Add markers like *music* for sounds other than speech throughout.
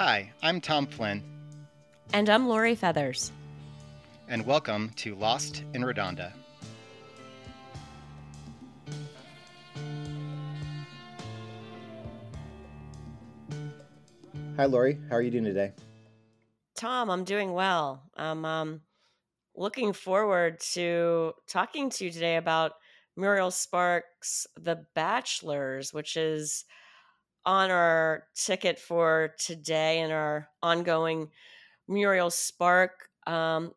Hi, I'm Tom Flynn, And I'm Lori Feathers. and welcome to Lost in Redonda. Hi, Lori. How are you doing today? Tom, I'm doing well. I'm um, looking forward to talking to you today about Muriel Sparks' The Bachelors, which is on our ticket for today in our ongoing Muriel Spark um,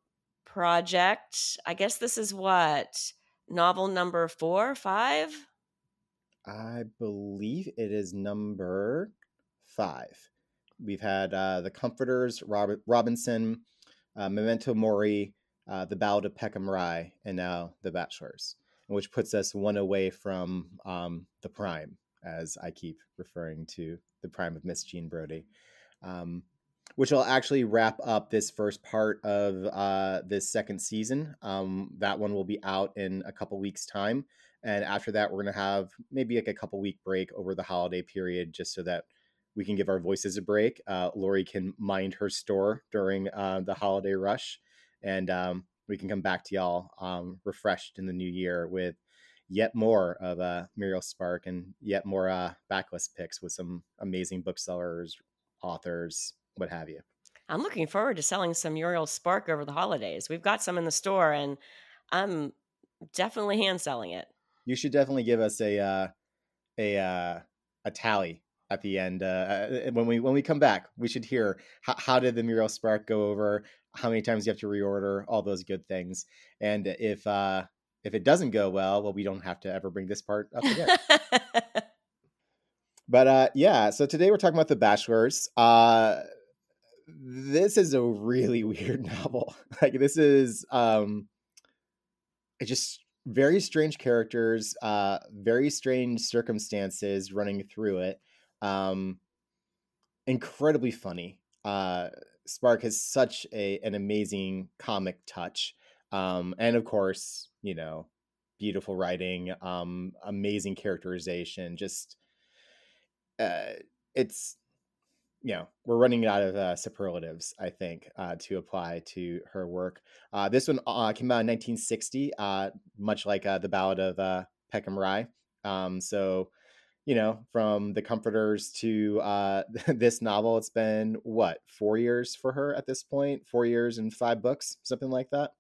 project. I guess this is what novel number four, five. I believe it is number five. We've had uh, The Comforters, Robert Robinson, uh, Memento Mori, uh, The Ballad of Peckham Rye, and now The Bachelors, which puts us one away from um, the prime, as I keep referring to the prime of Miss Jean Brodie. Um, which will actually wrap up this first part of uh, this second season. Um, that one will be out in a couple weeks' time. And after that, we're going to have maybe like a couple week break over the holiday period just so that we can give our voices a break. Uh, Lori can mind her store during uh, the holiday rush. And um, we can come back to y'all um, refreshed in the new year with yet more of uh, Muriel Spark and yet more uh, backlist picks with some amazing booksellers, authors, what have you. I'm looking forward to selling some Muriel Spark over the holidays. We've got some in the store, and I'm definitely hand selling it. You should definitely give us a uh, a uh, a tally at the end uh, uh, when we when we come back. We should hear how, how did the Muriel Spark go over, how many times you have to reorder, all those good things, and if uh, if it doesn't go well, well, we don't have to ever bring this part up again. *laughs* But uh, yeah, so today we're talking about The Bachelors. Uh, this is a really *laughs* weird novel. *laughs* Like this is um, just very strange characters, uh, very strange circumstances running through it. Um, incredibly funny. Uh, Spark has such a an amazing comic touch, um, and of course, you know, beautiful writing, um, amazing characterization. Just uh, it's you know we're running out of uh, superlatives i think uh, to apply to her work uh, this one uh, came out in 1960 uh, much like uh, the ballad of peckham rye um, so you know from the comforters to *laughs* this novel it's been what four years for her at this point four years and five books something like that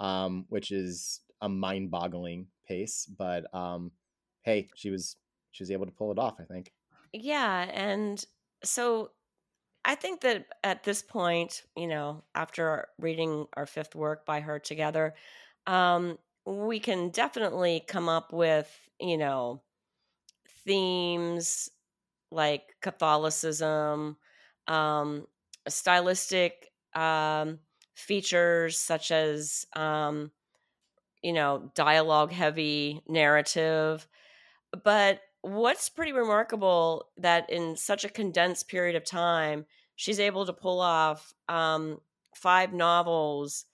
um, which is a mind-boggling pace but um, hey she was she was able to pull it off i think. Yeah, and so I think that at this point, you know, after reading our fifth work by her together, um, we can definitely come up with, you know, themes like Catholicism, um, stylistic um, features such as, um, you know, dialogue heavy narrative. But what's pretty remarkable that in such a condensed period of time, she's able to pull off um, five novels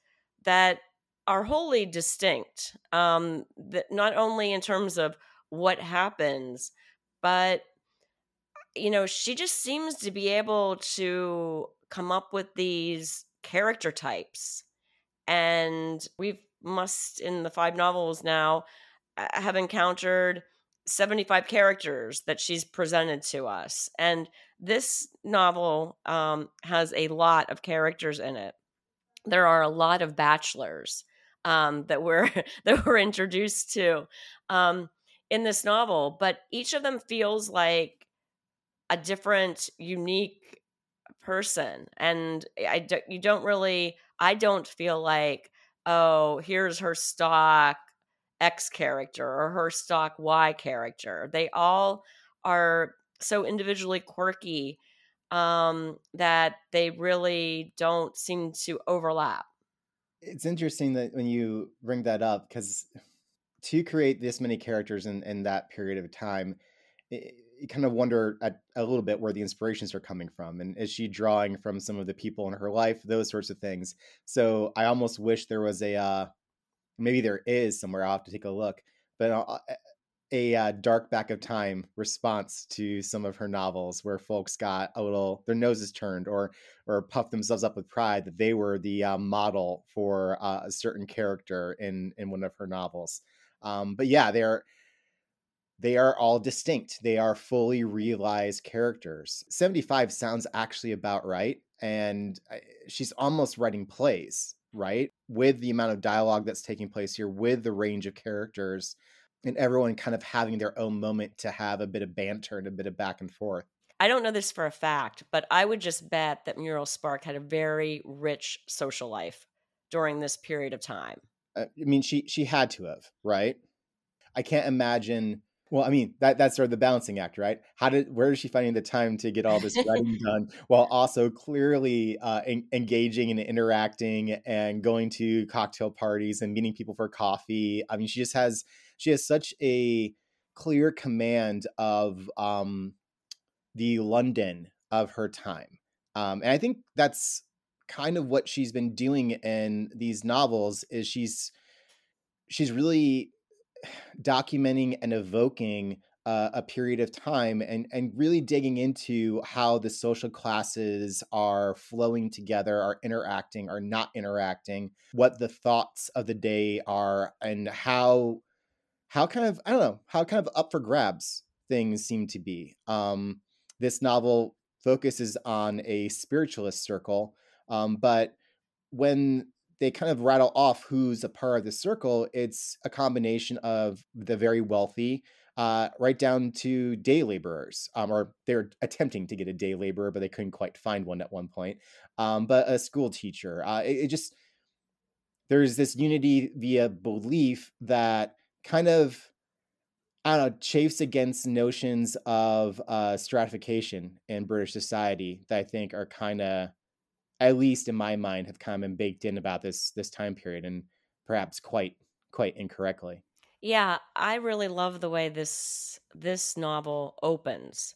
that are wholly distinct. Um, that not only in terms of what happens, but you know, she just seems to be able to come up with these character types, and we've must in the five novels now have encountered 75 characters that she's presented to us. And this novel um, has a lot of characters in it. There are a lot of bachelors um, that we're *laughs* that we're introduced to um, in this novel, but each of them feels like a different, unique person, and I do, you don't really. I don't feel like oh, here's her stock X character or her stock Y character. They all are so individually quirky um, that they really don't seem to overlap. It's interesting that when you bring that up because to create this many characters in, in that period of time, it, you kind of wonder at, a little bit where the inspirations are coming from and is she drawing from some of the people in her life those sorts of things. So i almost wish there was a uh, maybe there is somewhere i'll have to take a look but uh, a uh, dark back of time response to some of her novels where folks got a little their noses turned or or puffed themselves up with pride that they were the uh, model for uh, a certain character in in one of her novels. Um, but yeah they're they are all distinct they are fully realized characters 75 sounds actually about right and she's almost writing plays right with the amount of dialogue that's taking place here with the range of characters and everyone kind of having their own moment to have a bit of banter and a bit of back and forth. I don't know this for a fact, but I would just bet that Muriel Spark had a very rich social life during this period of time. Uh, I mean, she she had to have, right? I can't imagine. Well, I mean, that that's sort of the balancing act, right? How did where is she finding the time to get all this writing *laughs* done while also clearly uh, en- engaging and interacting and going to cocktail parties and meeting people for coffee? I mean, she just has she has such a clear command of um, the London of her time. Um, and I think that's kind of what she's been doing in these novels is she's she's really documenting and evoking uh, a period of time and and really digging into how the social classes are flowing together are interacting are not interacting what the thoughts of the day are and how how kind of I don't know how kind of up for grabs things seem to be. Um, this novel focuses on a spiritualist circle, um, but when they kind of rattle off who's a part of the circle, it's a combination of the very wealthy, uh, right down to day laborers, um, or they're attempting to get a day laborer, but they couldn't quite find one at one point. Um, but a school teacher, uh, it, it just there's this unity via belief that kind of I don't know, chafes against notions of uh, stratification in British society that I think are kind of, at least in my mind, have come and baked in about this this time period, and perhaps quite quite incorrectly. Yeah, I really love the way this this novel opens.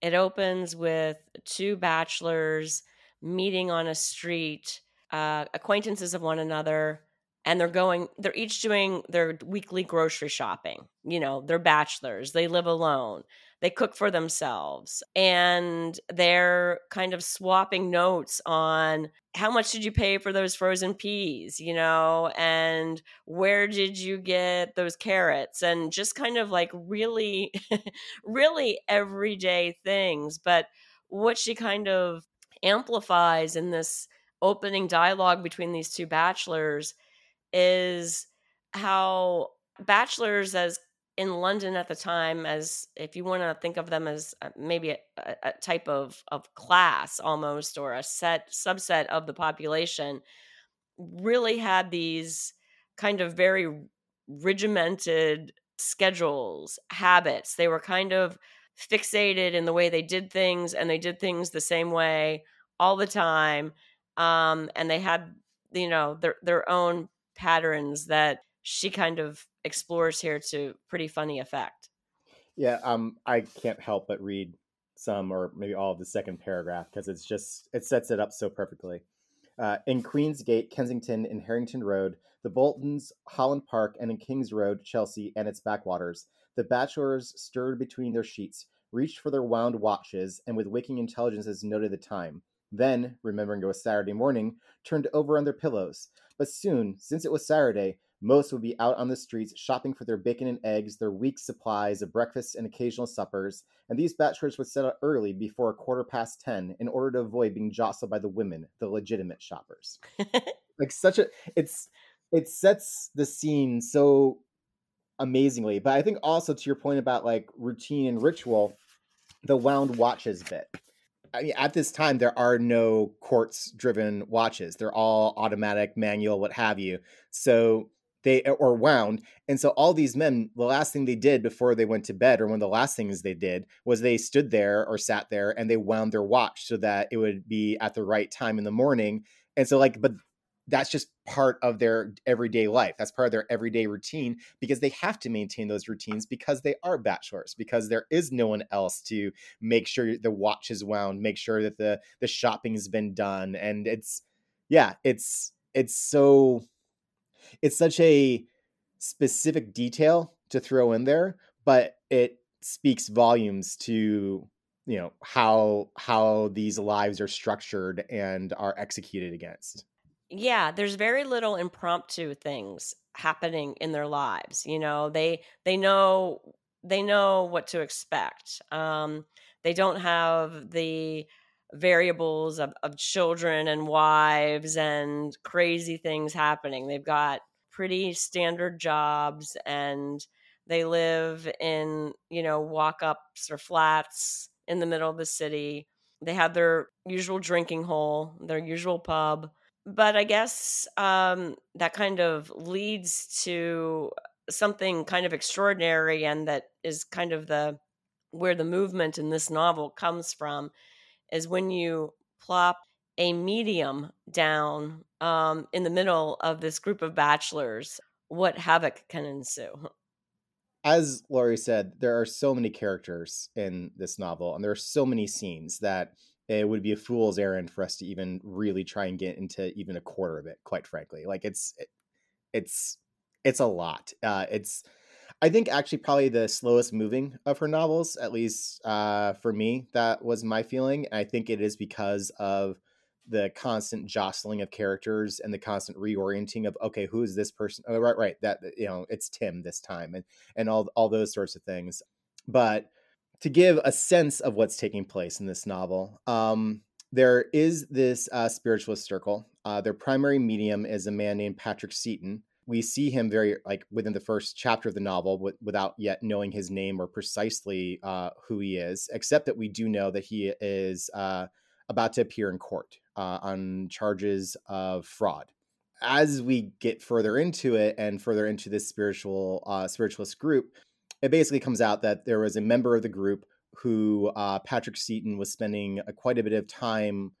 It opens with two bachelors meeting on a street, uh, acquaintances of one another, and they're going they're each doing their weekly grocery shopping you know they're bachelors they live alone they cook for themselves and they're kind of swapping notes on how much did you pay for those frozen peas you know and where did you get those carrots and just kind of like really *laughs* really everyday things. But what she kind of amplifies in this opening dialogue between these two bachelors is how bachelors as in London at the time as if you want to think of them as uh, maybe a, a, type of of class almost or a set subset of the population really had these kind of very regimented schedules habits. They were kind of fixated in the way they did things and they did things the same way all the time um, and they had you know their their own patterns that she kind of explores here to pretty funny effect. Yeah, um, I can't help but read some or maybe all of the second paragraph because it's just it sets it up so perfectly. Uh, in Queen's Gate, Kensington, and Harrington Road, the Boltons, Holland Park, and in King's Road, Chelsea, and its backwaters, the bachelors stirred between their sheets, reached for their wound watches, and with waking intelligences noted the time. Then, remembering it was Saturday morning, turned over on their pillows. But soon, since it was Saturday, most would be out on the streets shopping for their bacon and eggs, their week's supplies of breakfasts and occasional suppers, and these bachelors would set out early before a quarter past ten in order to avoid being jostled by the women, the legitimate shoppers. *laughs* like such a it's it sets the scene so amazingly. But I think also to your point about like routine and ritual, the wound watches bit. I mean, at this time, there are no quartz driven watches. They're all automatic, manual, what have you. So they eh, or wound. And so all these men, the last thing they did before they went to bed, or one of the last things they did, was they stood there or sat there and they wound their watch so that it would be at the right time in the morning. And so, like, but that's just part of their everyday life. That's part of their everyday routine because they have to maintain those routines because they are bachelors, because there is no one else to make sure the watch is wound, make sure that the the shopping's been done. And it's yeah, it's it's so it's such a specific detail to throw in there, but it speaks volumes to you know how how these lives are structured and are executed against yeah there's very little impromptu things happening in their lives you know they they know they know what to expect um they don't have the variables of, of children and wives and crazy things happening they've got pretty standard jobs and they live in you know walk ups or flats in the middle of the city. They have their usual drinking hole, their usual pub. But I guess um, that kind of leads to something kind of extraordinary, and that is kind of the where the movement in this novel comes from is when you plop a medium down um, in the middle of this group of bachelors, what havoc can ensue? As Lori said, there are so many characters in this novel, and there are so many scenes that it would be a fool's errand for us to even really try and get into even a quarter of it. Quite frankly, like it's it's it's a lot. Uh, it's I think actually probably the slowest moving of her novels, at least uh, for me. That was my feeling, and I think it is because of the constant jostling of characters and the constant reorienting of okay who is this person oh right right that you know it's tim this time and and all all those sorts of things but to give a sense of what's taking place in this novel um there is this uh, spiritualist circle uh, their primary medium is a man named patrick seaton we see him very like within the first chapter of the novel w- without yet knowing his name or precisely uh, who he is except that we do know that he is uh, about to appear in court uh, on charges of fraud. As we get further into it and further into this spiritual uh, spiritualist group, it basically comes out that there was a member of the group who uh, Patrick Seaton was spending a, quite a bit of time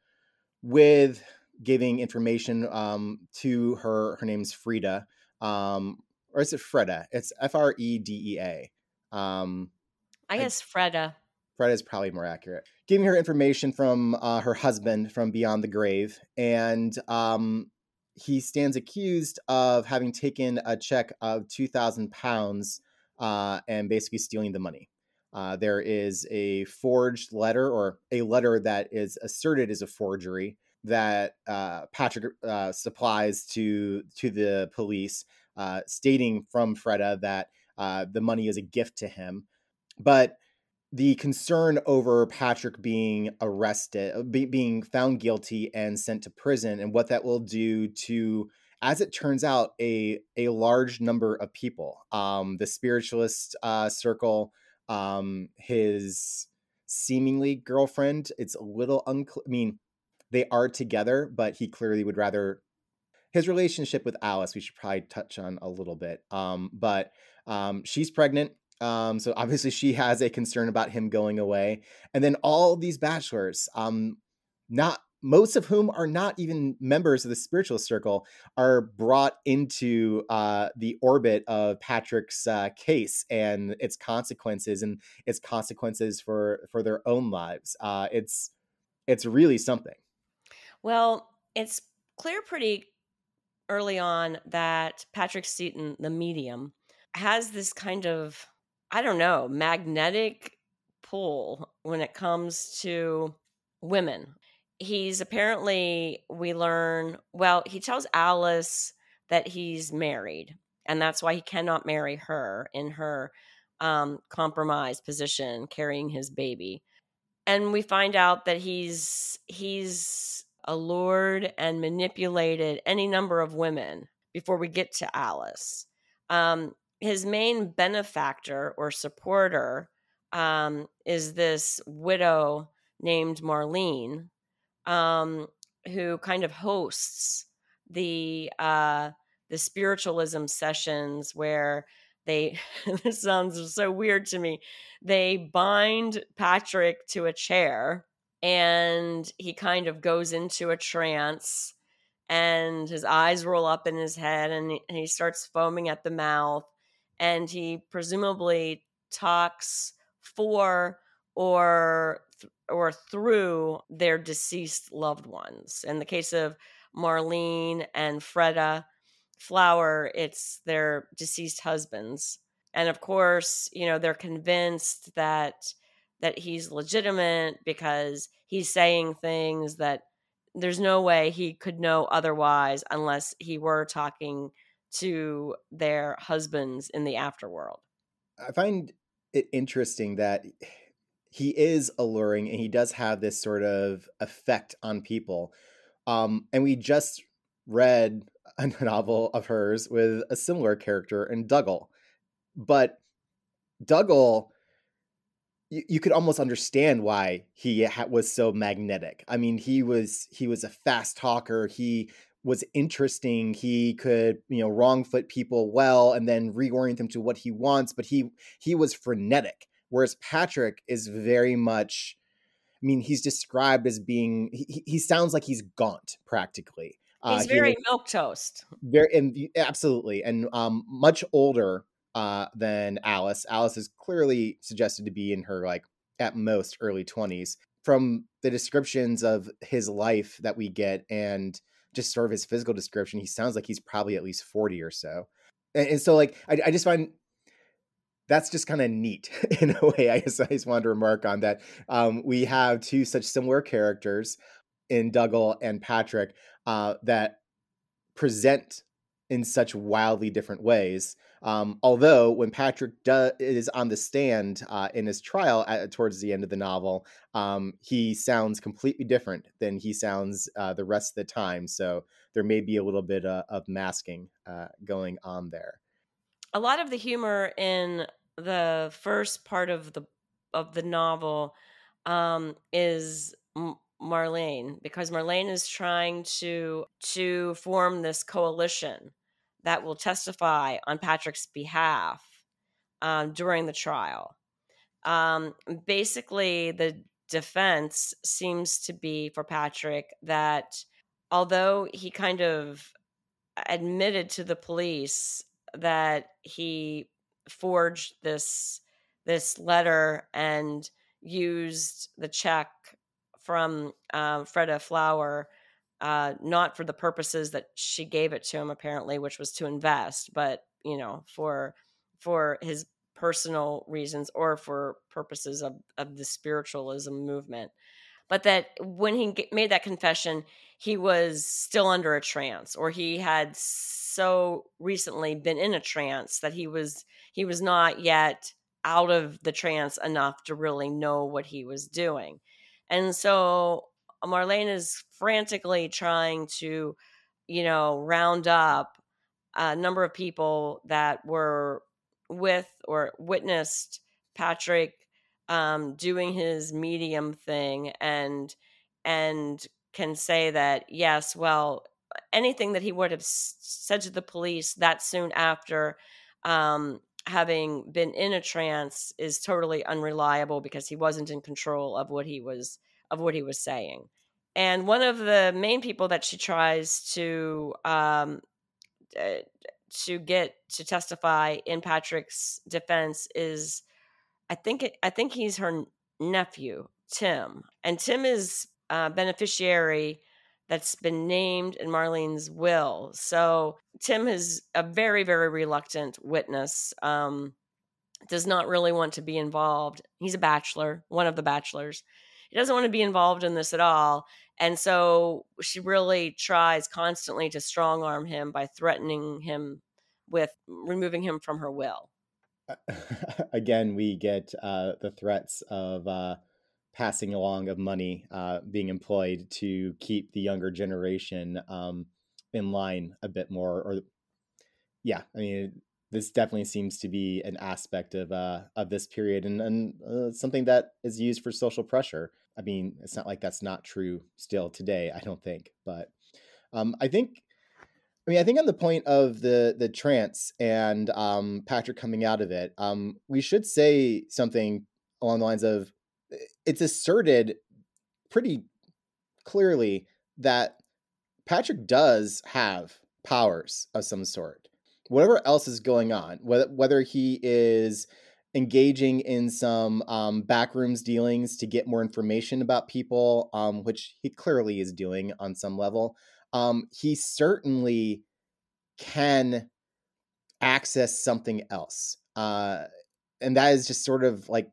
with, giving information um, to her. Her name's Frida, um, or is it Freda? It's F R E D E A. Um, I guess Freda. Freda is probably more accurate giving her information from uh, her husband from beyond the grave, and um, he stands accused of having taken a check of two thousand pounds uh, and basically stealing the money. Uh, there is a forged letter, or a letter that is asserted as a forgery that uh, Patrick uh, supplies to to the police, uh, stating from Freda that the money is a gift to him, but the concern over Patrick being arrested, uh, be, being found guilty and sent to prison, and what that will do to, as it turns out, a a large number of people. Um, the spiritualist uh, circle, um, his seemingly girlfriend. It's a little unclear. I mean, they are together, but he clearly would rather his relationship with Alice. We should probably touch on a little bit. Um, but um, she's pregnant um, so obviously she has a concern about him going away. And then all these bachelors, um, not most of whom are not even members of the spiritual circle, are brought into uh, the orbit of Patrick's uh, case and its consequences and its consequences for for their own lives. Uh, it's it's really something. Well, it's clear pretty early on that Patrick Seaton, the medium, has this kind of I don't know, magnetic pull when it comes to women. He's apparently, we learn, well, he tells Alice that he's married, and that's why he cannot marry her in her um, compromised position carrying his baby. And we find out that he's he's allured and manipulated any number of women before we get to Alice. Um, his main benefactor or supporter um, is this widow named Marlene, um, who kind of hosts the uh, the spiritualism sessions where they *laughs* this sounds so weird to me. They bind Patrick to a chair and he kind of goes into a trance and his eyes roll up in his head and he, and he starts foaming at the mouth and he presumably talks for or or through their deceased loved ones. In the case of Marlene and Freda Flower, it's their deceased husbands. and of course, you know, they're convinced that that he's legitimate because he's saying things that there's no way he could know otherwise unless he were talking to their husbands in the afterworld. I find it interesting that he is alluring and he does have this sort of effect on people. Um, and we just read *laughs* a novel of hers with a similar character in Dougal. But Dougal, you, you could almost understand why he ha- was so magnetic. I mean, he was he was a fast talker. He was interesting. He could, you know, wrong foot people well and then reorient them to what he wants. But he he was frenetic. Whereas Patrick is very much, I mean, he's described as being. He, he sounds like he's gaunt practically. He's uh, very he, milk toast. Very and absolutely, and um, much older uh, than Alice. Alice is clearly suggested to be in her like at most early 20s. From the descriptions of his life that we get and just sort of his physical description, he sounds like he's probably at least 40 or so. And, and so like I, I just find that's just kind of neat *laughs* in a way. I just, I just wanted to remark on that. Um, we have two such similar characters in Dougal and Patrick uh, that present in such wildly different ways. Um, although when Patrick do- is on the stand uh, in his trial at, towards the end of the novel, um, he sounds completely different than he sounds uh, the rest of the time. So there may be a little bit uh, of masking uh, going on there. A lot of the humor in the first part of the of the novel um, is Marlene because Marlene is trying to to form this coalition that will testify on Patrick's behalf um, during the trial. Um, basically, the defense seems to be for Patrick that although he kind of admitted to the police that he forged this this letter and used the check from uh, Freda Flower uh, not for the purposes that she gave it to him apparently which was to invest but you know for for his personal reasons or for purposes of, of the spiritualism movement. But that when he made that confession he was still under a trance or he had so recently been in a trance that he was he was not yet out of the trance enough to really know what he was doing. And so Marlene is frantically trying to, you know, round up a number of people that were with or witnessed Patrick um, doing his medium thing and and can say that yes, well, anything that he would have said to the police that soon after um, having been in a trance is totally unreliable because he wasn't in control of what he was of what he was saying. And one of the main people that she tries to um, uh, to get to testify in Patrick's defense is, I think it, I think he's her nephew Tim, and Tim is a beneficiary that's been named in Marlene's will. So Tim is a very very reluctant witness. Um, does not really want to be involved. He's a bachelor, one of the bachelors, he doesn't want to be involved in this at all. And so she really tries constantly to strong arm him by threatening him with removing him from her will. *laughs* Again, we get uh, the threats of uh, passing along of money uh, being employed to keep the younger generation um, in line a bit more. Or, yeah, I mean, this definitely seems to be an aspect of uh, of this period and, and uh, something that is used for social pressure. I mean, it's not like that's not true still today. I don't think, but um, I think. I mean, I think on the point of the the trance and um, Patrick coming out of it, um, we should say something along the lines of it's asserted pretty clearly that Patrick does have powers of some sort. Whatever else is going on, whether whether he is engaging in some um, backrooms dealings to get more information about people, um, which he clearly is doing on some level. Um, he certainly can access something else. uh, and that is just sort of like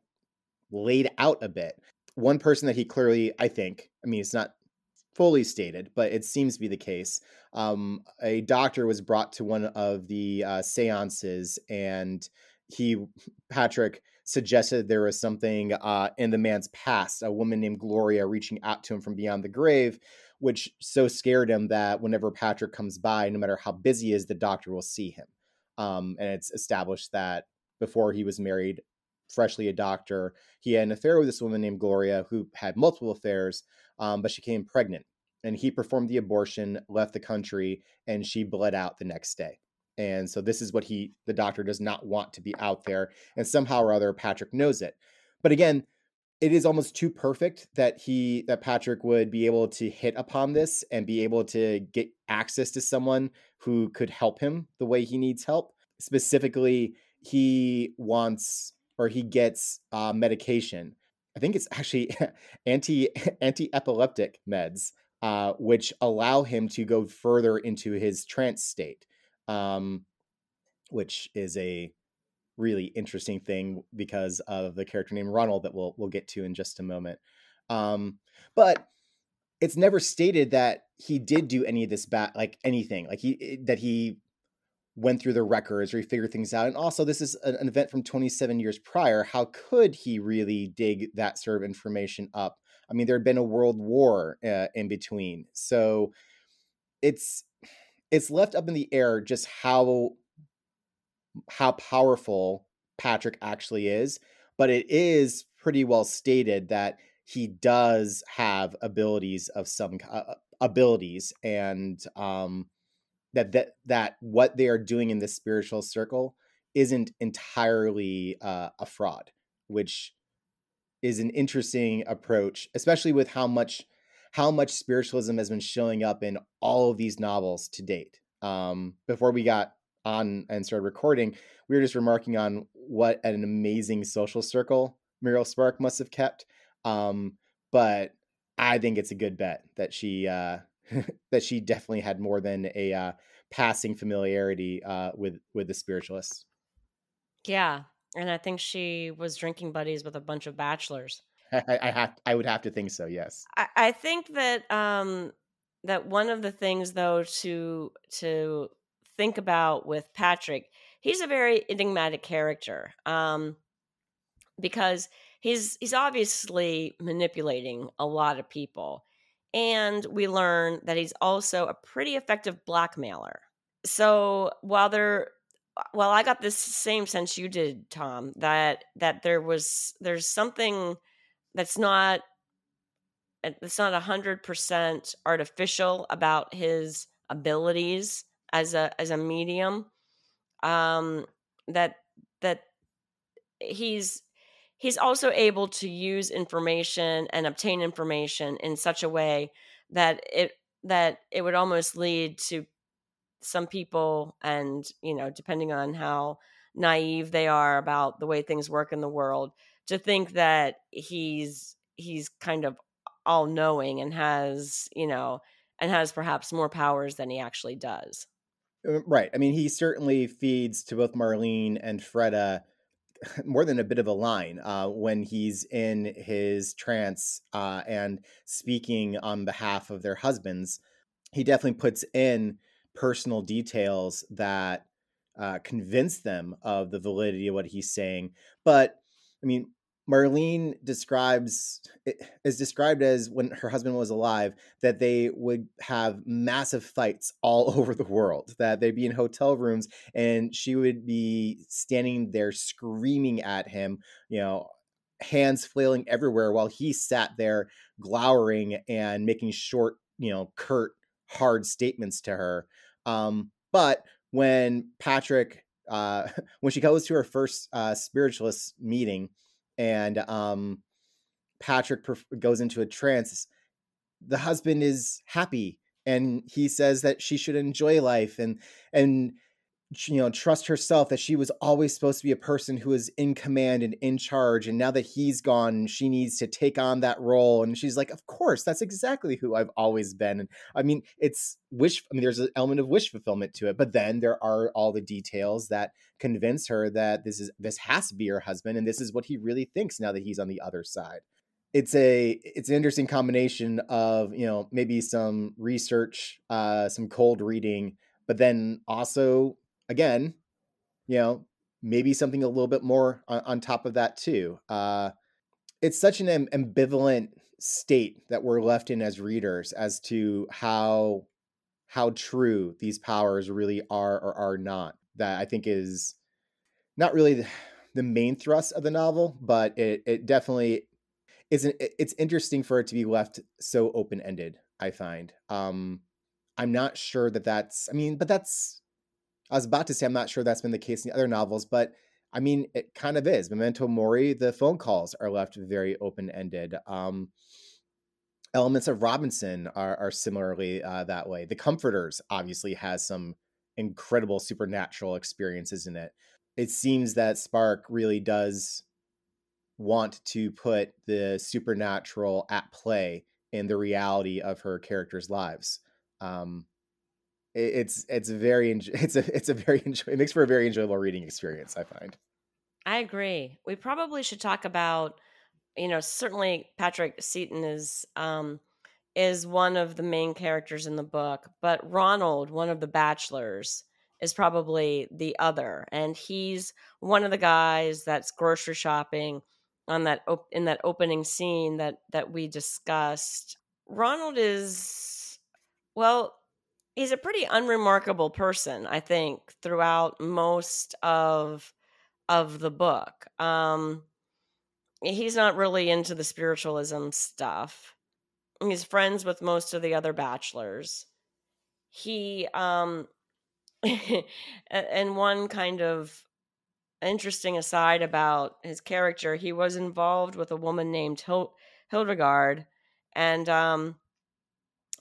laid out a bit. One person that he clearly, I think, I mean, it's not fully stated, but it seems to be the case. Um, a doctor was brought to one of the uh, seances, and he, Patrick, suggested there was something uh, in the man's past, a woman named Gloria reaching out to him from beyond the grave, which so scared him that whenever Patrick comes by, no matter how busy he is, the doctor will see him. Um, and it's established that before he was married, freshly a doctor, he had an affair with this woman named Gloria who had multiple affairs, um, but she came pregnant. And he performed the abortion, left the country, and she bled out the next day. And so this is what he, the doctor, does not want to be out there. And somehow or other, Patrick knows it. But again, it is almost too perfect that he that Patrick would be able to hit upon this and be able to get access to someone who could help him the way he needs help. Specifically, he wants or he gets uh, medication. I think it's actually *laughs* anti *laughs* anti epileptic meds, uh, which allow him to go further into his trance state, um, which is a really interesting thing because of the character named Ronald that we'll we'll get to in just a moment. Um, but it's never stated that he did do any of this bad, like anything, like he that he went through the records or he figured things out. And also, this is an, event from 27 years prior. How could he really dig that sort of information up? I mean, there had been a world war uh, in between, so it's it's left up in the air just how how powerful Patrick actually is, but it is pretty well stated that he does have abilities of some uh, abilities and um, that that that what they are doing in this spiritual circle isn't entirely uh, a fraud, which is an interesting approach, especially with how much how much spiritualism has been showing up in all of these novels to date. Um, before we got on and started recording, we were just remarking on what an amazing social circle Muriel Spark must have kept. Um, but I think it's a good bet that she uh, *laughs* that she definitely had more than a uh, passing familiarity uh, with with the spiritualists. Yeah, and I think she was drinking buddies with a bunch of bachelors. *laughs* I, I have I would have to think so. Yes, I, I think that um, that one of the things though to to think about with Patrick, he's a very enigmatic character um, because he's he's obviously manipulating a lot of people and we learn that he's also a pretty effective blackmailer. So while there well, I got this same sense you did, Tom, that that there was there's something that's not it's not a hundred percent artificial about his abilities as a as a medium. Um that that he's he's also able to use information and obtain information in such a way that it that it would almost lead to some people and you know depending on how naive they are about the way things work in the world to think that he's he's kind of all knowing and has you know and has perhaps more powers than he actually does. Uh, right i mean he certainly feeds to both marlene and freda *laughs* more than a bit of a line uh, when he's in his trance uh, and speaking on behalf of their husbands. He definitely puts in personal details that uh, convince them of the validity of what he's saying. But I mean, Marlene describes is described as when her husband was alive that they would have massive fights all *laughs* over the world that they'd be in hotel rooms and she would be standing there screaming at him you know hands flailing everywhere while he sat there glowering and making short you know curt hard statements to her. Um, but when Patrick uh, *laughs* when she goes to her first uh, spiritualist meeting and um, Patrick goes into a trance. The husband is happy and he says that she should enjoy life and and you know trust herself that she was always supposed to be a person who was in command and in charge and now that he's gone she needs to take on that role and she's like of course that's exactly who i've always been and i mean it's wish i mean there's an element of wish fulfillment to it but then there are all the details that convince her that this is this has to be her husband and this is what he really thinks now that he's on the other side. It's a it's an interesting combination of you know maybe some research uh some cold reading but then also again, you know, maybe something a little bit more on, on top of that too. Uh, it's such an ambivalent state that we're left in as readers as to how how true these powers really are or are not. That I think is not really the, main thrust of the novel, but it it definitely is. An, it's interesting for it to be left so open ended. I find. Um, I'm not sure that that's. I mean, but that's I was about to say I'm not sure that's been the case in the other novels, but I mean, it kind of is. Memento Mori, the phone calls are left very open ended. Um, elements of Robinson are, are similarly uh, that way. The Comforters obviously has some incredible supernatural experiences in it. It seems that Spark really does want to put the supernatural at play in the reality of her characters' lives. Um, it's it's very *laughs* it's a it's a very enjoy, it makes for a very enjoyable reading experience. I find. I agree. We probably should talk about, you know, certainly Patrick Seaton is um is one of the main characters in the book, but Ronald, one of the bachelors, is probably the other, and he's one of the guys that's grocery shopping on that op- in that opening scene that that we discussed. Ronald is well he's a pretty unremarkable person, I think, throughout most of of the book. Um, he's not really into the spiritualism stuff. He's friends with most of the other bachelors. He um *laughs* and one kind of interesting aside about his character, he was involved with a woman named Hil- Hildegard and um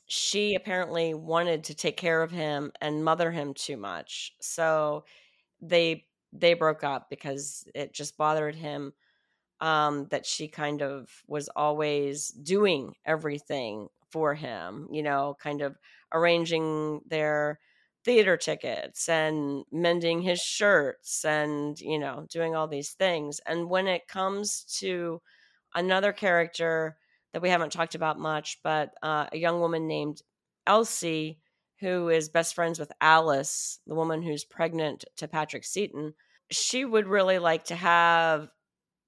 she apparently wanted to take care of him and mother him too much. So they they broke up because it just bothered him um, that she kind of was always doing everything for him, you know, kind of arranging their theater tickets and mending his shirts and, you know, doing all these things. And when it comes to another character that we haven't talked about much, but uh, a young woman named Elsie, who is best friends with Alice, the woman who's pregnant to Patrick Seaton. She would really like to have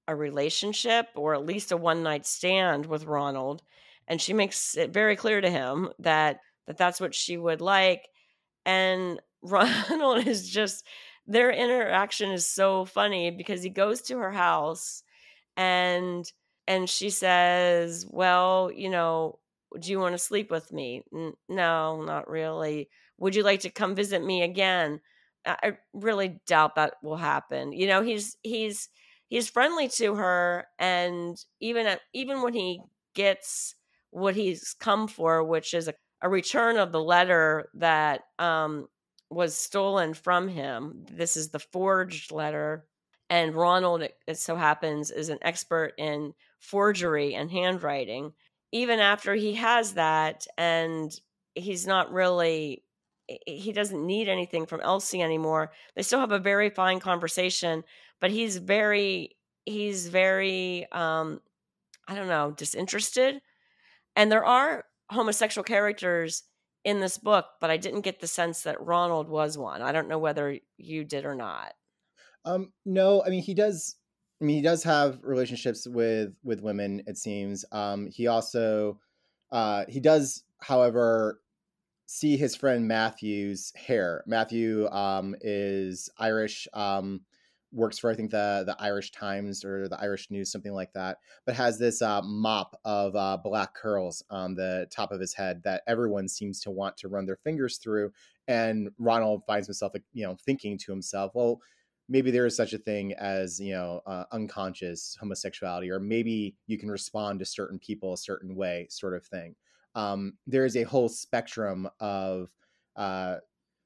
a relationship or at least a one night stand with Ronald. And she makes it very clear to him that, that that's what she would like. And *laughs* Ronald is just, their interaction is so funny because he goes to her house and and she says, "Well, you know, do you want to sleep with me?" N- no, not really. Would you like to come visit me again? I really doubt that will happen. You know, he's he's he's friendly to her, and even at, even when he gets what he's come for, which is a, a return of the letter that um, was stolen from him. This is the forged letter, and Ronald, it so happens, is an expert in forgery and handwriting even after he has that and he's not really he doesn't need anything from Elsie anymore. They still have a very fine conversation, but he's very he's very um I don't know, disinterested. And there are homosexual characters in this book, but I didn't get the sense that Ronald was one. I don't know whether you did or not. Um no, I mean he does I mean, he does have relationships with with women. It seems. Um, he also uh, he does, however, see his friend Matthew's hair. Matthew um, is Irish. Um, works for I think the the Irish Times or the Irish News, something like that. But has this uh, mop of uh, black curls on the top of his head that everyone seems to want to run their fingers through. And Ronald finds himself, you know, thinking to himself, well maybe there is such a thing as you know uh, unconscious homosexuality or maybe you can respond to certain people a certain way sort of thing um, there is a whole spectrum of uh,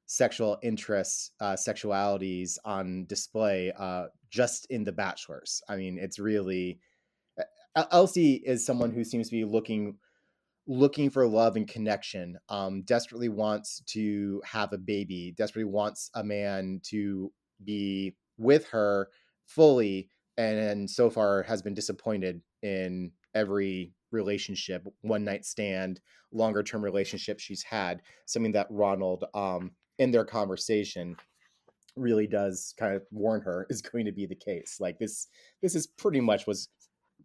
sexual interests, uh, sexualities on display uh, just in The Bachelors. I mean, it's really Elsie is someone who seems to be looking looking for love and connection um desperately wants to have a baby desperately wants a man to be with her fully and, and so far has been disappointed in every relationship one night stand longer term relationship she's had something that ronald um in their conversation really does kind of warn her *laughs* is going to be the case like this this is pretty much was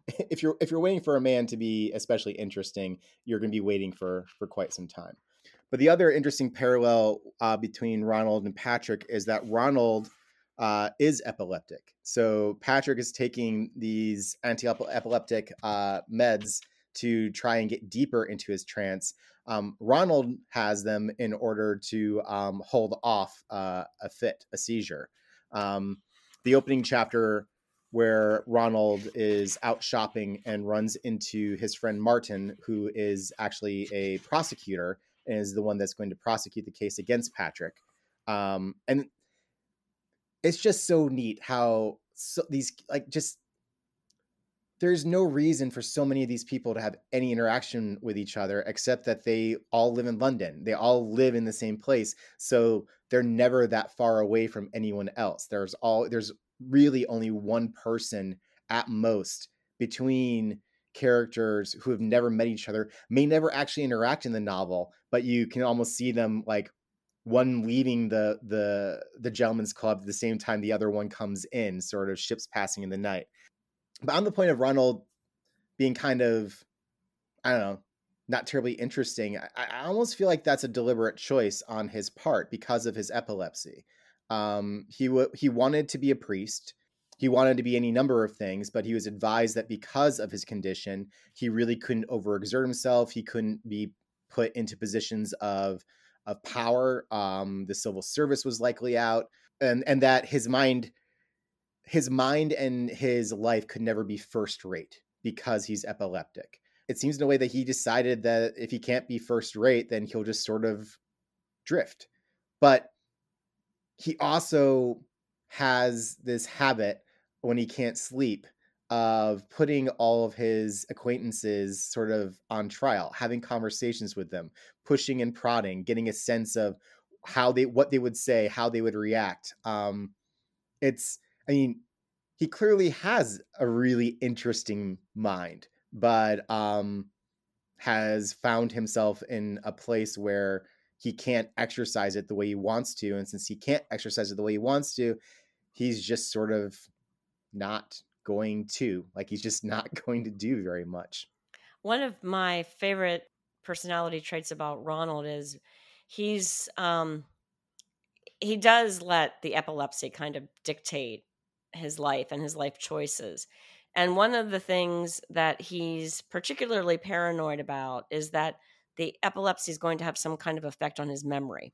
*laughs* if you're if you're waiting for a man to be especially interesting, you're going to be waiting for for quite some time. But the other interesting parallel uh, between Ronald and Patrick is that Ronald uh, is epileptic. So Patrick is taking these anti-epileptic uh, meds to try and get deeper into his trance. Um, Ronald has them in order to um, hold off uh, a fit, a seizure. Um, the opening chapter where Ronald is out shopping and runs into his friend Martin, who is actually a prosecutor and is the one that's going to prosecute the case against Patrick. Um, and it's just so neat how so these like just there's no reason for so many of these people to have any interaction with each other except that they all live in London. They all live in the same place. So they're never that far away from anyone else. There's all there's really only one person at most between characters who have never met each other may never actually interact in the novel but you can almost see them like one leaving the the the gentleman's club at the same time the other one comes in sort of ships passing in the night but on the point of ronald being kind of i don't know not terribly interesting i, I almost feel like that's a deliberate choice on his part because of his epilepsy um, he w- he wanted to be a priest. He wanted to be any number of things, but he was advised that because of his condition, he really couldn't overexert himself. He couldn't be put into positions of of power. Um, the civil service was likely out, and and that his mind, his mind and his life could never be first rate because he's epileptic. It seems in a way that he decided that if he can't be first rate, then he'll just sort of drift. But he also has this habit when he can't sleep of putting all of his acquaintances sort of on trial, having conversations with them, pushing and prodding, getting a sense of how they what they would say, how they would react. Um, it's I mean, he clearly has a really interesting mind, but um, has found himself in a place where he can't exercise it the way he wants to. And since he can't exercise it the way he wants to, he's just sort of not going to. Like he's just *laughs* not going to do very much. One of my favorite personality traits about Ronald is he's um he does let the epilepsy kind of dictate his life and his life choices. And one of the things that he's particularly paranoid about is that the epilepsy is going to have some kind of effect on his memory.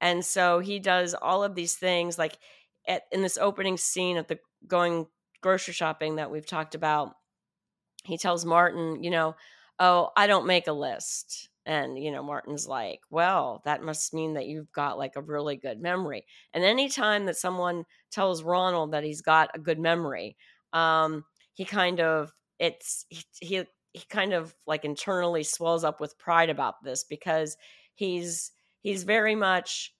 And so he does all of these things like at, in this opening scene of the going grocery shopping that we've talked about. He tells Martin, you know, oh, I don't make a list. And, you know, Martin's like, well, that must mean that you've got like a really good memory. And anytime that someone tells Ronald that he's got a good memory, um, he kind of, it's, he, he he kind of like internally swells up with pride about this because he's he's very much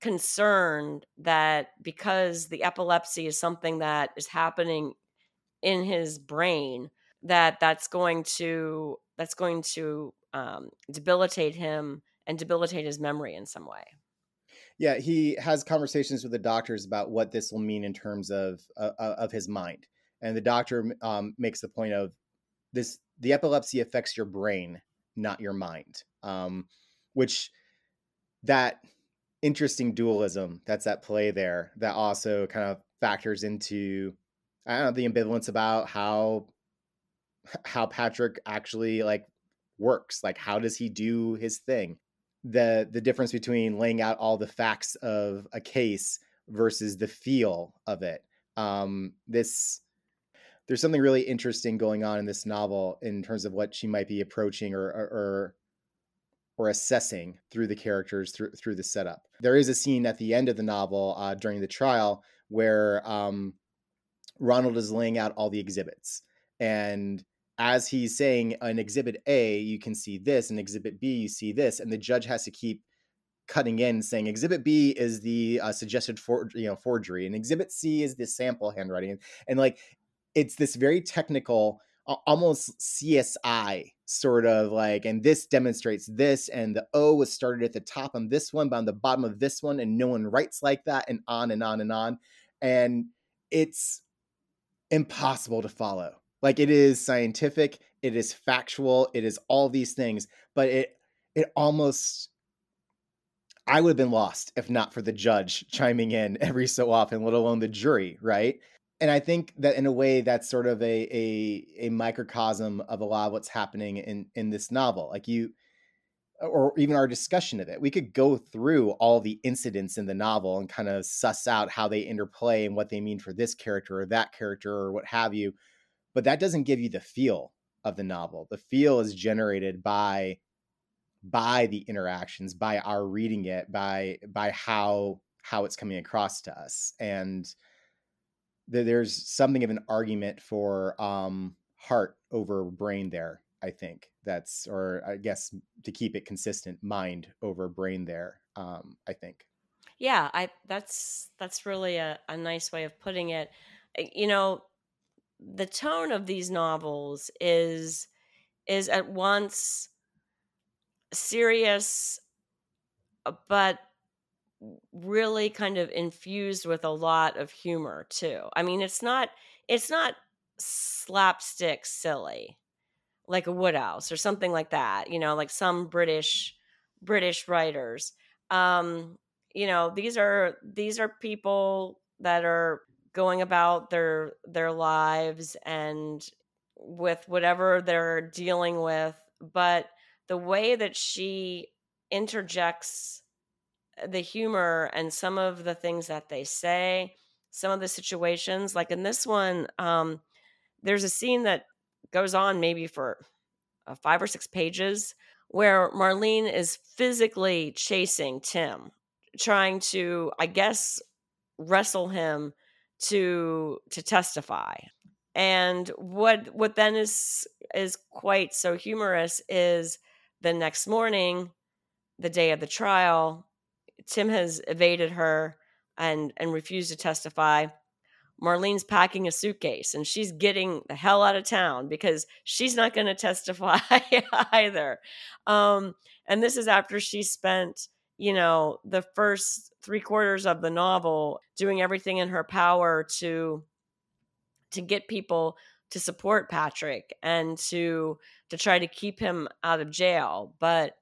concerned that because the epilepsy is something that is happening in his brain that that's going to that's going to um, debilitate him and debilitate his memory in some way yeah he has conversations with the doctors about what this will mean in terms of uh, of his mind and the doctor um, makes the point of this the epilepsy affects your brain, not your mind. Um, which that interesting dualism that's at play there that also kind of factors into I don't know the ambivalence about how how Patrick actually like works. Like how does he do his thing? The the difference between laying out all the facts of a case versus the feel of it. Um, this there's something really interesting going on in this novel in terms of what she might be approaching or or or assessing through the characters through through the setup. There is a scene at the end of the novel uh, during the trial where um, Ronald is laying out all the exhibits, and as he's saying, an exhibit A, you can see this, and exhibit B, you see this, and the judge has to keep cutting in saying exhibit b is the uh, suggested for you know forgery and exhibit c is the sample handwriting and, and like it's this very technical almost csi sort of like and this demonstrates this and the o was started at the top on this one but on the bottom of this one and no one writes like that and on and on and on and it's impossible to follow like it is scientific it is factual it is all these things but it it almost I would have been lost if not for the judge chiming in *laughs* every so often, let alone the jury, right? And I think that in a way that's sort of a a, a microcosm of a lot of what's happening in in this novel. Like you or even our discussion of it. We could go through all the incidents in the novel and kind of suss out how they interplay and what they mean for this character or that character or what have you. But that doesn't give you the feel of the novel. The feel is generated by by the interactions by our reading it by by how how it's coming across to us and there's something of an argument for um heart over brain there i think. That's or i guess to keep it consistent mind over brain there um i think. Yeah i that's that's really a, a nice way of putting it. Eh, you know the tone of these novels is is at once serious, uh, but really kind of infused with a lot of humor too. I mean, it's not it's not slapstick silly like a Wodehouse or something like that. You know, like some British British writers. Um, you know, these are these are people that are going about their their lives and with whatever they're dealing with, but the way that she interjects the humor and some of the things that they say, some of the situations. Like in this one, um, there's a scene that goes on maybe for uh, five or six pages where Marlene is physically chasing Tim, trying to, I guess, wrestle him to to testify. And what what then is is quite so humorous is the next morning, the day of the trial, Tim has evaded her and and refused to testify. Marlene's packing a suitcase and she's getting the hell out of town because she's not going to testify *laughs* either. Um, and this is after she spent, you know, the first three quarters of the novel doing everything in her power to to get people to support Patrick and to to try to keep him out of jail. But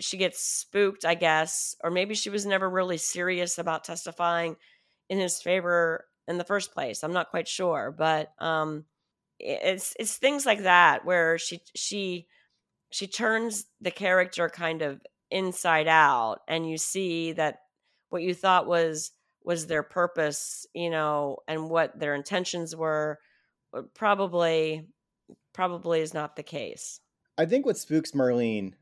she gets spooked, I guess, or maybe she was never really serious about testifying in his favor in the first place. I'm not quite sure, but um, it's it's things like that where she she she turns the character kind of inside out, and you see that what you thought was was their purpose, you know, and what their intentions were uh, probably probably is not the case. I think what spooks Marlene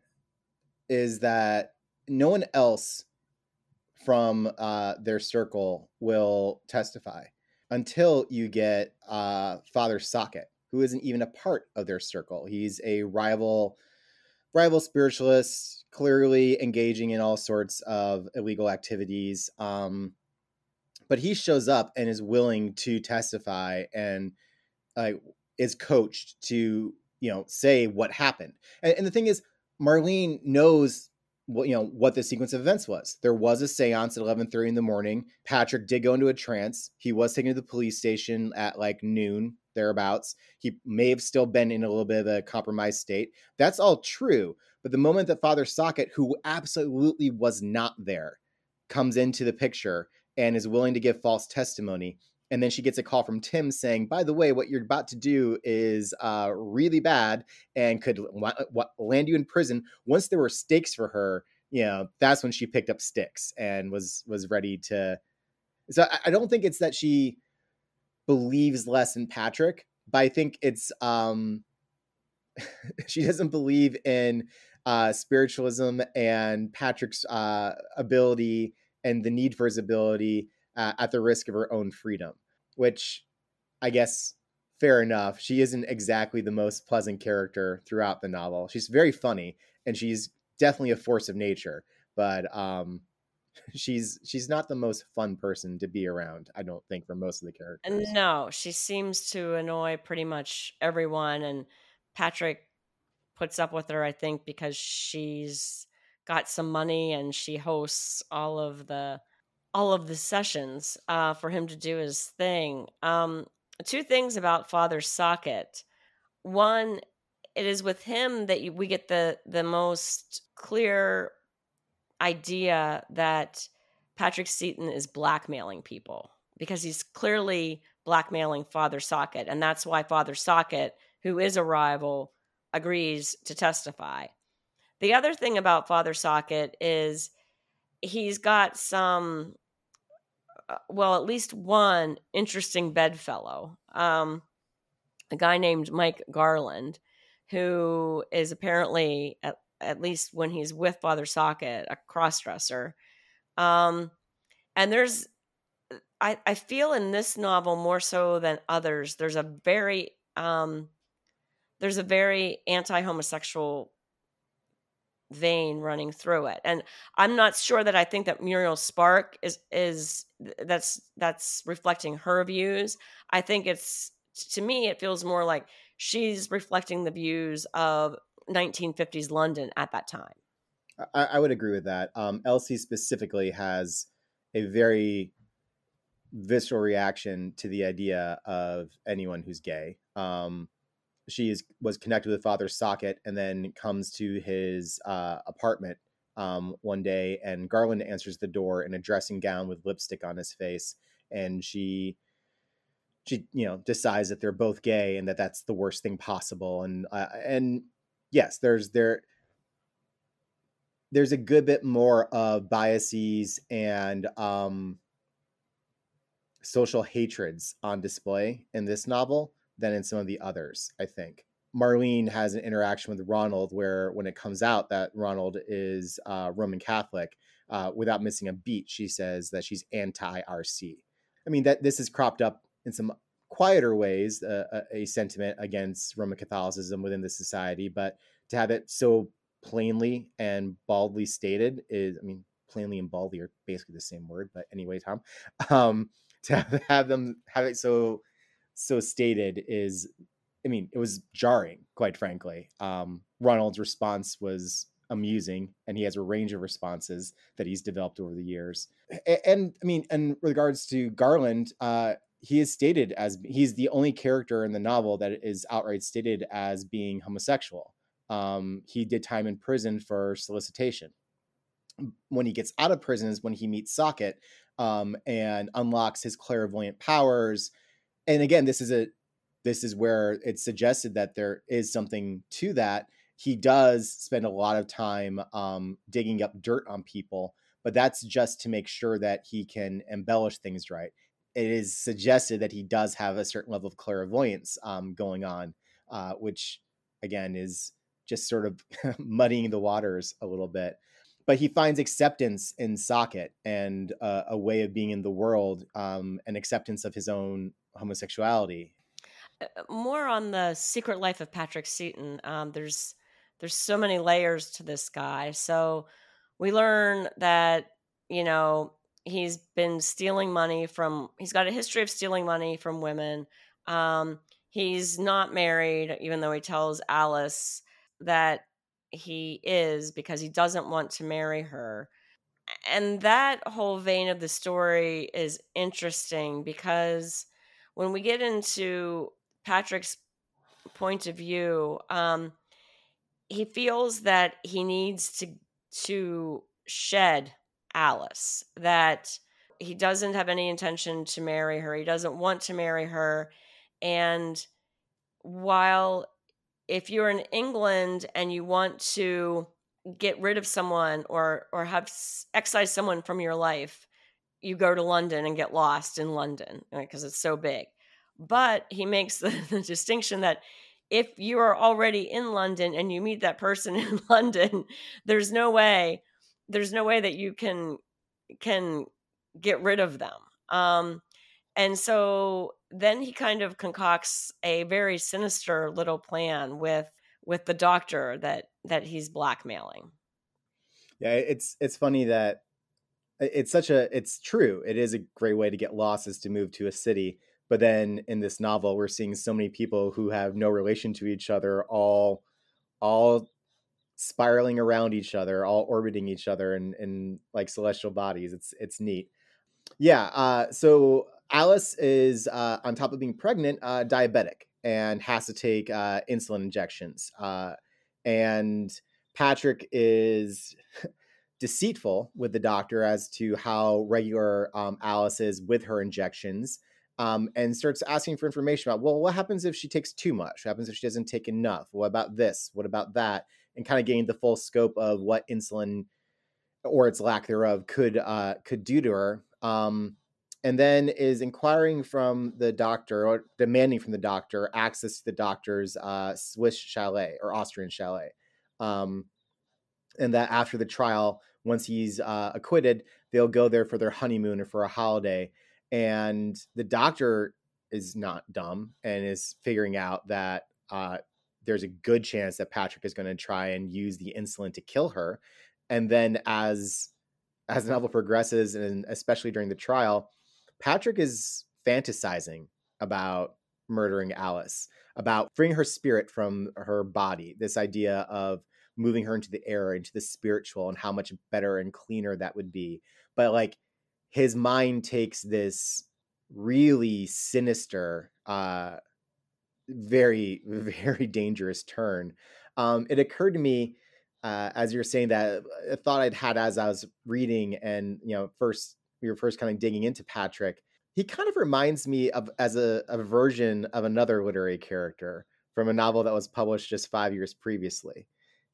is that no one else from uh, their circle will testify until you get uh, Father Socket, who isn't even a part of their circle. He's a rival rival spiritualist, clearly engaging in all sorts of illegal activities. Um, but he shows up and is willing to testify and uh, is coached to you know say what happened and, and, the thing is marlene knows what you know what the sequence of events was. There was a seance at 11.30 in the morning. Patrick did go into a trance. He was taken to the police station at like noon thereabouts. He may have still been in a little bit of a compromised state. That's all true but the moment that father socket who absolutely was not there comes into the picture and is willing to give false testimony and then she gets a call from Tim saying, "By the way, what you're about to do is uh, really bad and could land you in prison." Once there were stakes for her, you know, that's when she picked up sticks and was was ready to. So I, I don't think it's that she believes less in Patrick, but I think it's um, *laughs* she doesn't believe in uh, spiritualism and Patrick's uh, ability and the need for his ability uh, at the risk of her own freedom, which I guess fair enough. She isn't exactly the most pleasant character throughout the novel. She's very funny and she's definitely a force of nature, but um, *laughs* she's she's not the most fun person to be around. I don't think for most of the characters. No, she seems to annoy pretty much everyone, and Patrick puts up with her. I think because she's got some money and she hosts all of the all of the sessions uh, for him to do his thing. Um, two things about Father Socket. One, it is with him that you, we get the the most clear idea that Patrick Seton is blackmailing people because he's clearly blackmailing Father Socket. And that's why Father Socket, who is a rival, agrees to testify. The other thing about Father Socket is he's got some, uh, well, at least one interesting bedfellow. Um, a guy named Mike Garland, who is apparently, at, at least when he's with Father Socket, a crossdresser. Um, and there's, I, I feel in this novel more so than others, there's a very, um, there's a very anti-homosexual vein running through it and i'm not sure that i think that muriel spark is is that's that's reflecting her views i think it's to me it feels more like she's reflecting the views of 1950s london at that time I, I would agree with that. Um, Elsie specifically has a very visceral reaction to the idea of anyone who's gay. Um, she is was connected with Father Socket and then comes to his uh, apartment um, one day, and Garland answers the door in a dressing gown with lipstick on his face, and she she you know decides that they're both gay and that that's the worst thing possible, and uh, and yes, there's there there's a good bit more of biases and um, social hatreds on display in this novel than in some of the others, I think. Marlene has an interaction with Ronald where, when it comes out that Ronald is uh, Roman Catholic, uh, without missing a beat, she says that she's anti RC. I mean, that this is cropped up in some quieter ways, uh, a, a sentiment against Roman Catholicism within the society, but to have it so plainly and baldly stated is, I mean, plainly and baldly are basically the same word, but anyway, Tom, *laughs* um, to have, have them have it so so stated is, I mean, it was jarring, quite frankly. Um, Ronald's response was amusing, and he has a range of responses that he's developed over the years. And, and I mean, in regards to Garland, uh, he is stated as he's the only character in the novel that is outright stated as being homosexual um, he did time in prison for solicitation. When he gets out of prison is when he meets Socket um, and unlocks his clairvoyant powers. And again, this is a this is where it's suggested that there is something to that. He does spend a lot of time um, digging up dirt on people, but that's just to make sure that he can embellish things right. It is suggested that he does have a certain level of clairvoyance um, going on, uh, which again is just sort of *laughs* muddying the waters a little bit. But he finds acceptance in Socket and uh, a way of being in the world, um, and acceptance of his own homosexuality. Uh, more on the secret life of Patrick Seton. Um, there's there's so many layers to this guy. So we learn that you know he's been stealing money from. He's got a history of stealing money from women. Um, he's not married, even though he tells Alice that he is because he doesn't want to marry her. And that whole vein of the story is interesting because when we get into Patrick's point of view, um, he feels that he needs to to shed Alice, that he doesn't have any intention to marry her. He doesn't want to marry her. And while if you're in England and you want to get rid of someone or or have excise someone from your life, you go to London and get lost in London because right, it's so big. But he makes the, *laughs* the distinction that if you are already in London and you meet that person *laughs* in London, there's no way there's no way that you can can get rid of them. Um, and so then he kind of concocts a very sinister little plan with with the doctor that that he's blackmailing. Yeah, it's it's funny that it's such a it's true. It is a great way to get lost is to move to a city. But then in this novel, we're seeing so many people who have no relation to each other, all all spiraling around each other, all orbiting each other in, in like celestial bodies. It's it's neat. Yeah. Uh, so Alice is uh, on top of being pregnant, uh, diabetic, and has to take uh, insulin injections. Uh, and Patrick is *laughs* deceitful with the doctor as to how regular um, Alice is with her injections. Um, and starts asking for information about, well, what happens if she takes too much? What happens if she doesn't take enough? What about this? What about that? And kind of getting the full scope of what insulin or its lack thereof could uh, could do to her. Um, and then is inquiring from the doctor or demanding from the doctor access to the doctor's uh, Swiss chalet or Austrian chalet. Um, and that after the trial, once he's uh, acquitted, they'll go there for their honeymoon or for a holiday. And the doctor is not dumb and is figuring out that uh, there's a good chance that Patrick is going to try and use the insulin to kill her. And then as as the novel progresses, and especially during the trial, Patrick is fantasizing about murdering Alice, about freeing her spirit from her body. This idea of moving her into the air, into the spiritual, and how much better and cleaner that would be. But like his mind takes this really sinister, uh, very, *laughs* very dangerous turn. Um, it occurred to me uh, as you're saying that a thought I'd had as I was reading and you know first we were first kind of digging into Patrick. He kind of reminds me of as a, a version of another literary character from a novel that was published just five years previously.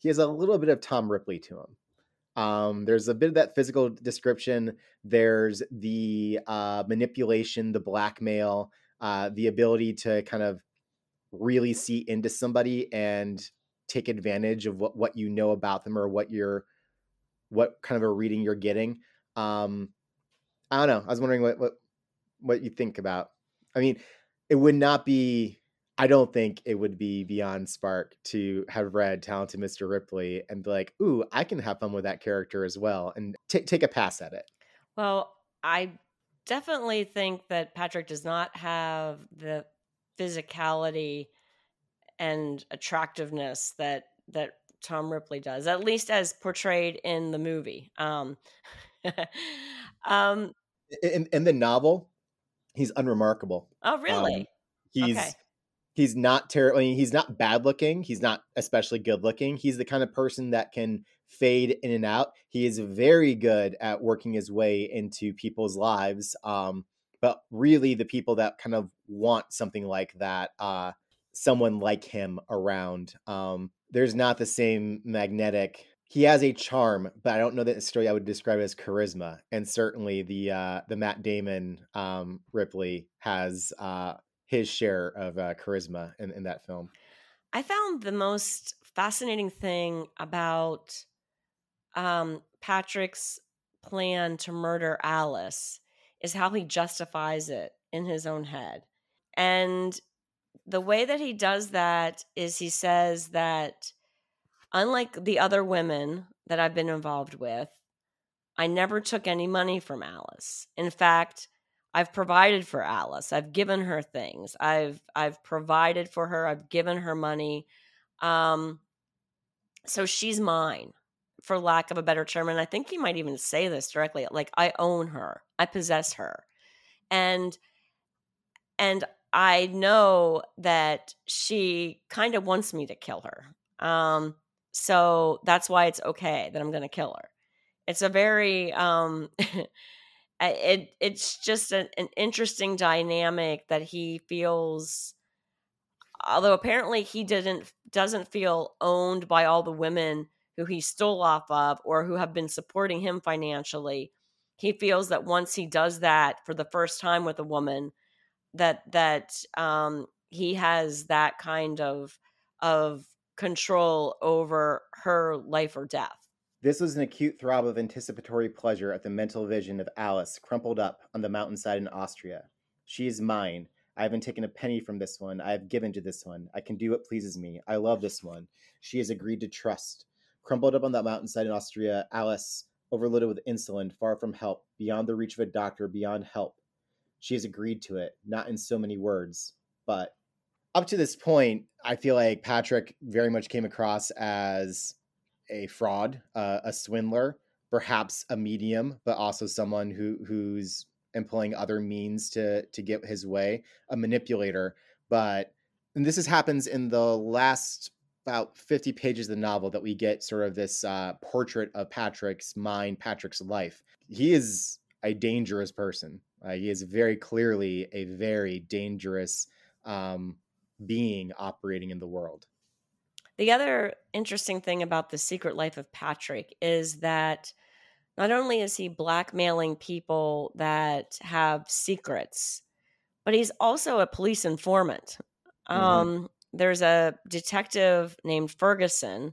He has a little bit of Tom Ripley to him. Um, there's a bit of that physical description. There's the uh, manipulation, the blackmail, uh, the ability to kind of really see into somebody and take advantage of what, what you know about them or what you're what kind of a reading you're getting. Um, I don't know. I was wondering what what what you think about. I mean, it would not be. I don't think it would be beyond Spark to have read Talented Mr. Ripley and be like, "Ooh, I can have fun with that character as well," and t- take a pass at it. Well, I definitely think that Patrick does not have the physicality and attractiveness that that Tom Ripley does, at least as portrayed in the movie. Um, *laughs* um, in, in the novel, he's unremarkable. Oh, really? Um, he's okay. He's not terrible. He's not bad looking. He's not especially good looking. He's the kind of person that can fade in and out. He is very good at working his way into people's lives. Um, but really, the people that kind of want something like that, uh, someone like him around. Um, there's not the same magnetic he has a charm, but I don't know that necessarily I would describe as charisma. And certainly the uh, the Matt Damon um, Ripley has uh, his share of uh, charisma in, in that film. I found the most fascinating thing about um, Patrick's plan to murder Alice is how he justifies it in his own head. And the way that he does that is he says that unlike the other women that I've been involved with, I never took any money from Alice. In fact, I've provided for Alice. I've given her things. I've I've provided for her. I've given her money. Um, so she's mine, for lack of a better term. And I think he might even say this directly. Like I own her. I possess her, and and I know that she kind of wants me to kill her. Um, so that's why it's okay that I'm going to kill her. It's a very um *laughs* it it's just an, an interesting dynamic that he feels although apparently he didn't doesn't feel owned by all the women who he stole off of or who have been supporting him financially he feels that once he does that for the first time with a woman that that um he has that kind of of control over her life or death. This was an acute throb of anticipatory pleasure at the mental vision of Alice crumpled up on the mountainside in Austria. She is mine. I haven't taken a penny from this one. I have given to this one. I can do what pleases me. I love this one. She has agreed to trust. Crumpled up on that mountainside in Austria, Alice, overloaded with insulin, far from help, beyond the reach of a doctor, beyond help. She has agreed to it, not in so many words, but up to this point, I feel like Patrick very much came across as a fraud, uh, a swindler, perhaps a medium, but also someone who who's employing other means to to get his way, a manipulator. But and this is happens in the last about 50 pages of the novel that we get sort of this uh, portrait of Patrick's mind, Patrick's life. He is a dangerous person. Uh, he is very clearly a very dangerous um, being operating in the world. The other interesting thing about the secret life of Patrick is that not only is he blackmailing people that have secrets, but he's also a police informant. Mm-hmm. Um, there's a detective named Ferguson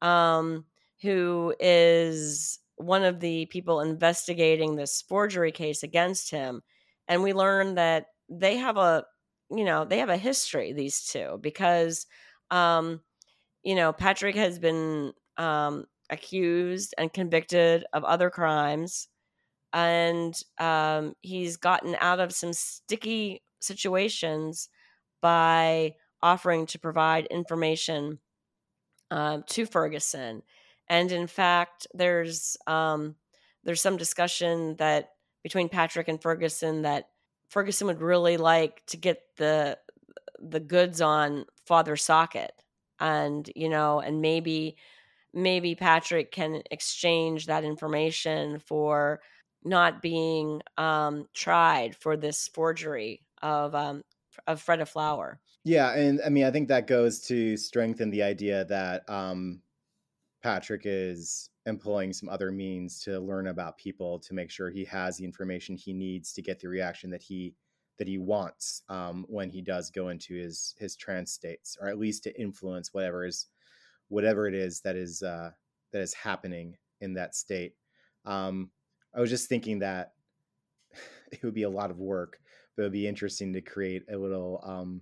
um, who is one of the people investigating this forgery case against him. And we learn that they have a, you know, they have a history, these two, because um, you know, Patrick has been um, accused and convicted of other crimes, and um, he's gotten out of some sticky situations by offering to provide information uh, to Ferguson. And in fact, there's um, there's some discussion that between Patrick and Ferguson that Ferguson would really like to get the the goods on Father Socket and you know and maybe maybe patrick can exchange that information for not being um, tried for this forgery of um, of Freda Flower. Yeah, and I mean, I think that goes to strengthen the idea that um, Patrick is employing some other means to learn about people to make sure he has the information he needs to get the reaction that he that he wants um, when he does go into his his trance states, or at least to influence whatever is whatever it is that is uh, that is happening in that state. Um, I was just thinking that *laughs* it would be a lot of work, but it would be interesting to create a little um,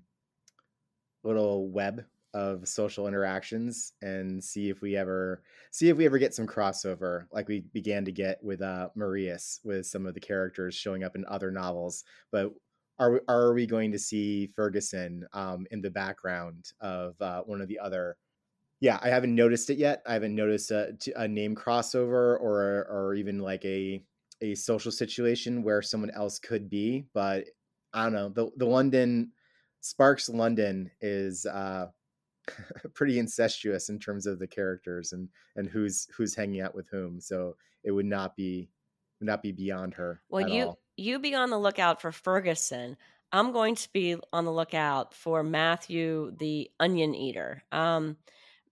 little web of social interactions and see if we ever see if we ever get some crossover like we began to get with uh Marías with some of the characters showing up in other novels but are are we going to see Ferguson um, in the background of uh, one of the other? Yeah, I haven't noticed it yet. I haven't noticed a, a name crossover or or even like a a social situation where someone else could be. But I don't know. The the London Sparks London is uh, *laughs* pretty incestuous in terms of the characters and and who's who's hanging out with whom. So it would not be would not be beyond her. Well, you all you be on the lookout for Ferguson. I'm going to be on the lookout for Matthew the Onion Eater. Um,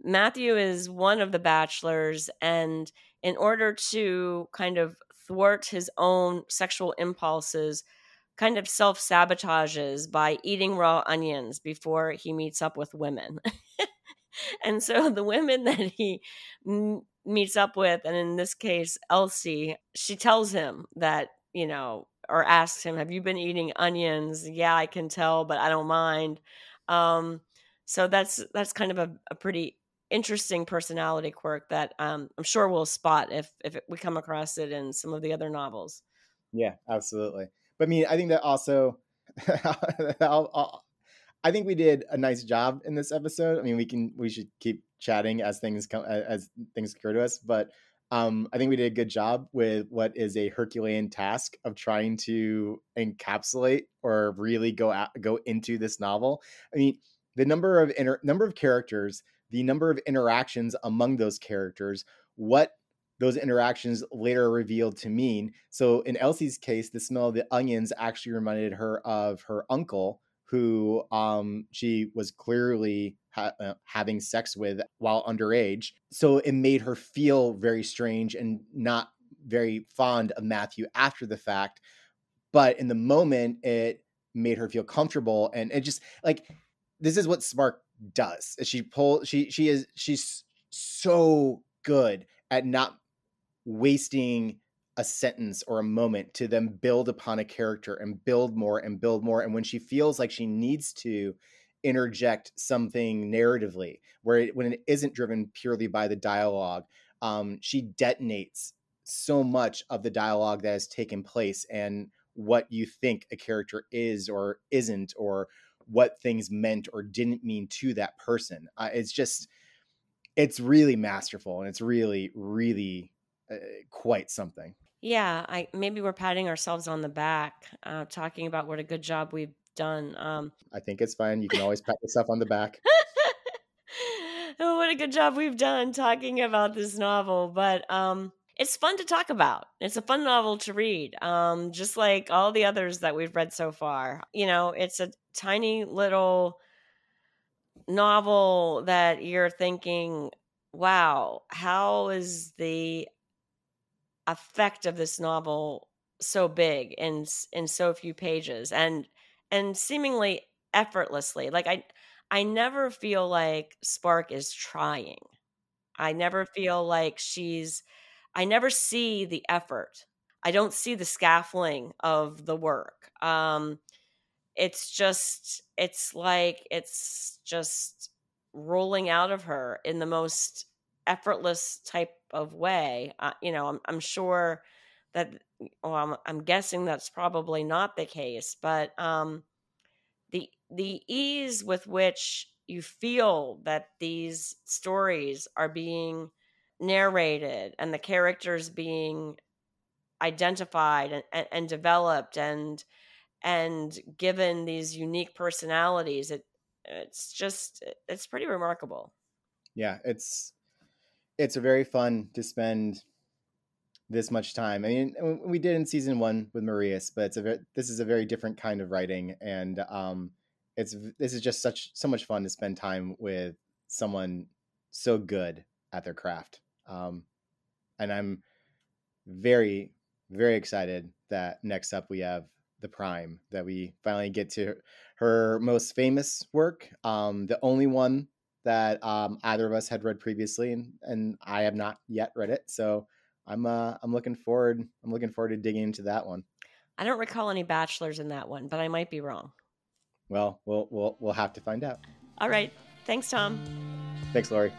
Matthew is one of the bachelors, and in order to kind of thwart his own sexual impulses, kind of self sabotages by eating raw onions before he meets up with women. *laughs* and so the women that he m- meets up with, and in this case, Elsie, she tells him that you know, or asks him, "Have you been eating onions?" Yeah, I can tell, but I don't mind. Um, so that's that's kind of a, a pretty interesting personality quirk that um, I'm sure we'll spot if if we come across it in some of the other novels. Yeah, absolutely. But I mean, I think that also, *laughs* I'll, I'll, I think we did a nice job in this episode. I mean, we can we should keep chatting as things come as things occur to us, but um, I think we did a good job with what is a Herculean task of trying to encapsulate or really go out, go into this novel. I mean, the number of inter- number of characters, the number of interactions among those characters, what those interactions later revealed to mean. So in Elsie's case, the smell of the onions actually reminded her of her uncle, who um, she was clearly ha- uh, having sex with while underage. So it made her feel very strange and not very fond of Matthew after the fact. But in the moment, it made her feel comfortable. And it just like, this is what Spark does. She pull she she is she's so good at not wasting a sentence or a moment to then build upon a character and build more and build more and when she feels like she needs to interject something narratively where it, when it isn't driven purely by the dialogue um, she detonates so much of the dialogue that has taken place and what you think a character is or isn't or what things meant or didn't mean to that person. Uh, it's just it's really masterful and it's really really uh, quite something yeah i maybe we're patting ourselves on the back uh, talking about what a good job we've done um i think it's fine you can always pat yourself on the back *laughs* oh, what a good job we've done talking about this novel but um it's fun to talk about. It's a fun novel to read, um, just like all the others that we've read so far. You know, it's a tiny little novel that you're thinking, wow, how is the effect of this novel so big in in so few pages and and seemingly effortlessly like i i never feel like spark is trying i never feel like she's I never see the effort. I don't see the scaffolding of the work. Um, it's just, it's like it's just rolling out of her in the most effortless type of way. Uh, you know, I'm, I'm sure that, well, I'm, I'm guessing that's probably not the case, but um, the the ease with which you feel that these stories are being narrated and the characters being identified and, and, and developed and and given these unique personalities it it's just it's pretty remarkable yeah it's it's very fun to spend this much time. I mean we did in season one with Marías but it's a very, this is a very different kind of writing and um it's this is just such so much fun to spend time with someone so good at their craft. Um, and I'm very, very excited that next up we have the Prime, that we finally get to her most famous work, um, the only one that um, either of us had read previously, and, and I have not yet read it. So I'm uh, I'm looking forward. I'm looking forward to digging into that one. I don't recall any bachelors in that one, but I might be wrong. Well, we'll we'll we'll have to find out. All right. Thanks, Tom. Thanks, Lori.